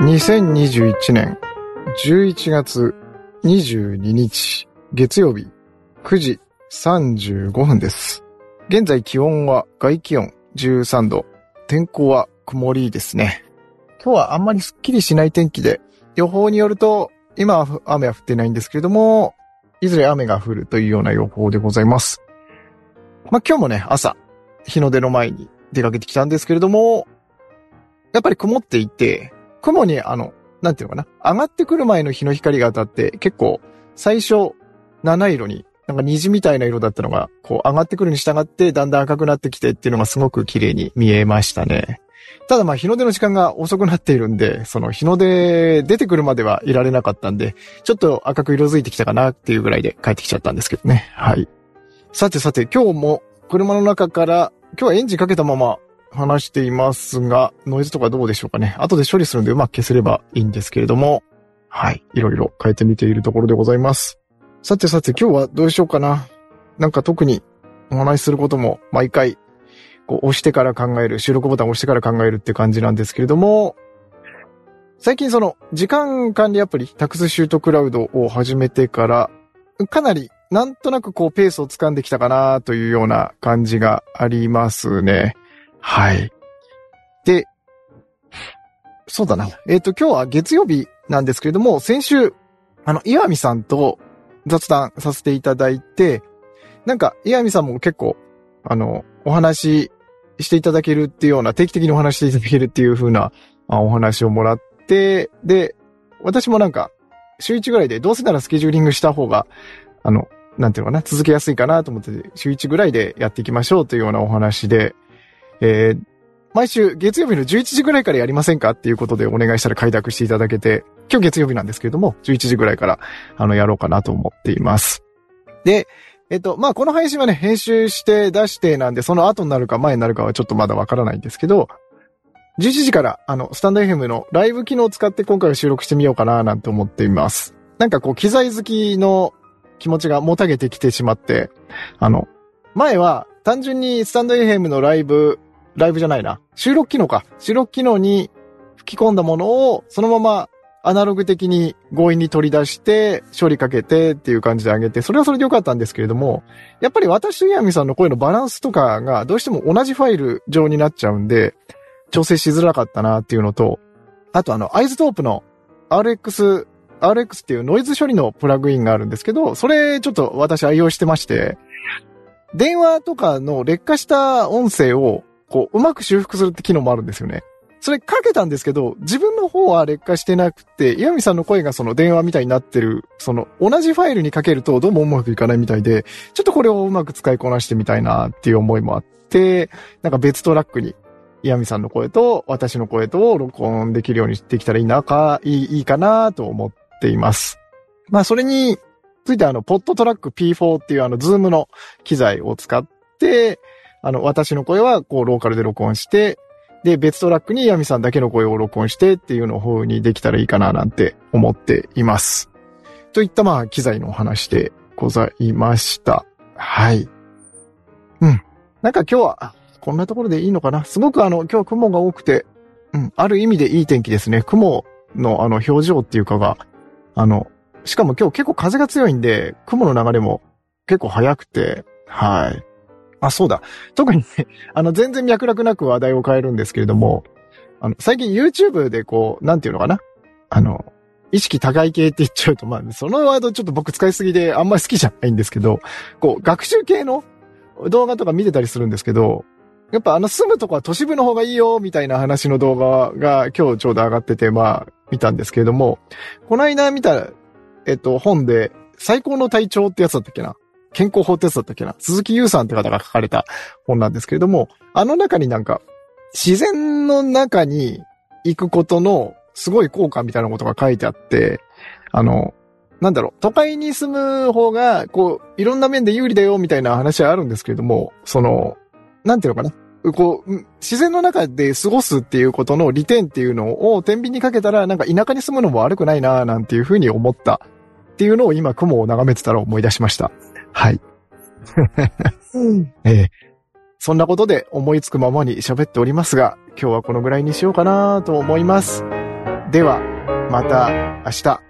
2021年11月22日月曜日9時35分です。現在気温は外気温13度、天候は曇りですね。今日はあんまりスッキリしない天気で、予報によると今は雨は降ってないんですけれども、いずれ雨が降るというような予報でございます。まあ、今日もね、朝、日の出の前に出かけてきたんですけれども、やっぱり曇っていて、雲にあの、なんていうのかな、上がってくる前の日の光が当たって、結構、最初、七色に、なんか虹みたいな色だったのが、こう上がってくるに従って、だんだん赤くなってきてっていうのがすごく綺麗に見えましたね。ただまあ日の出の時間が遅くなっているんで、その日の出出てくるまではいられなかったんで、ちょっと赤く色づいてきたかなっていうぐらいで帰ってきちゃったんですけどね。はい。さてさて、今日も車の中から、今日はエンジンかけたまま話していますが、ノイズとかどうでしょうかね。後で処理するんでうまく消せればいいんですけれども、はい。いろいろ変えてみているところでございます。さてさて、今日はどうしようかな。なんか特にお話しすることも毎回、こう押してから考える、収録ボタンを押してから考えるって感じなんですけれども、最近その時間管理アプリ、タクスシュートクラウドを始めてから、かなりなんとなくこうペースを掴んできたかなというような感じがありますね。はい。で、そうだな。えっ、と、今日は月曜日なんですけれども、先週、あの、岩見さんと雑談させていただいて、なんか、岩見さんも結構、あの、お話ししていただけるっていうような、定期的にお話していただけるっていう風なお話をもらって、で、私もなんか、週1ぐらいで、どうせならスケジューリングした方が、あの、なんていうのかな、続けやすいかなと思って、週1ぐらいでやっていきましょうというようなお話で、えー毎週月曜日の11時ぐらいからやりませんかっていうことでお願いしたら開拓していただけて、今日月曜日なんですけれども、11時ぐらいから、あの、やろうかなと思っています。で、えっと、まあ、この配信はね、編集して出してなんで、その後になるか前になるかはちょっとまだわからないんですけど、11時から、あの、スタンド FM のライブ機能を使って今回は収録してみようかななんて思っています。なんかこう、機材好きの気持ちがもたげてきてしまって、あの、前は単純にスタンド FM のライブ、ライブじゃないな。収録機能か。収録機能に吹き込んだものを、そのままアナログ的に強引に取り出して、処理かけてっていう感じで上げて、それはそれでよかったんですけれども、やっぱり私と岩見さんの声のバランスとかがどうしても同じファイル上になっちゃうんで、調整しづらかったなっていうのと、あとあの、アイズトープの RX、RX っていうノイズ処理のプラグインがあるんですけど、それちょっと私愛用してまして、電話とかの劣化した音声をこう、うまく修復するって機能もあるんですよね。それかけたんですけど、自分の方は劣化してなくて、岩見さんの声がその電話みたいになってる、その同じファイルにかけるとどうもうまくいかないみたいで、ちょっとこれをうまく使いこなしてみたいなっていう思いもあって、なんか別トラックに岩見さんの声と私の声と録音できるようにできたらいいなか、いい、いいかなと思っています。まあそれについてあの、 PodTrak P4 っていうあの、 ZOOM の機材を使って、あの、私の声はこうローカルで録音して、で、別トラックに岩見さんだけの声を録音してっていうのを風にできたらいいかななんて思っています。といったまあ、機材のお話でございました。はい。うん。なんか今日は、こんなところでいいのかなすごくあの、今日は雲が多くて、うん、ある意味でいい天気ですね。雲のあの、表情っていうかが、あの、しかも今日結構風が強いんで、雲の流れも結構速くて、はい。あ、そうだ。特にね、あの、全然脈絡なく話題を変えるんですけれども、あの、最近 YouTube でこう、なんていうのかな？あの、意識高い系って言っちゃうと、まあ、そのワードちょっと僕使いすぎであんまり好きじゃないんですけど、こう、学習系の動画とか見てたりするんですけど、やっぱあの住むとこは都市部の方がいいよ、みたいな話の動画が今日ちょうど上がってて、まあ、見たんですけれども、この間見た、えっと、本で、最高の体調ってやつだったっけな？健康法ってやつだったっけな？鈴木優さんって方が書かれた本なんですけれども、あの中になんか、自然の中に行くことのすごい効果みたいなことが書いてあって、あの、なんだろう、都会に住む方が、こう、いろんな面で有利だよみたいな話はあるんですけれども、その、なんていうのかな？こう、自然の中で過ごすっていうことの利点っていうのを天秤にかけたら、なんか田舎に住むのも悪くないななんていうふうに思ったっていうのを今雲を眺めてたら思い出しました。はい。えーそんなことで思いつくままに喋っておりますが、今日はこのぐらいにしようかなと思います。では、また明日。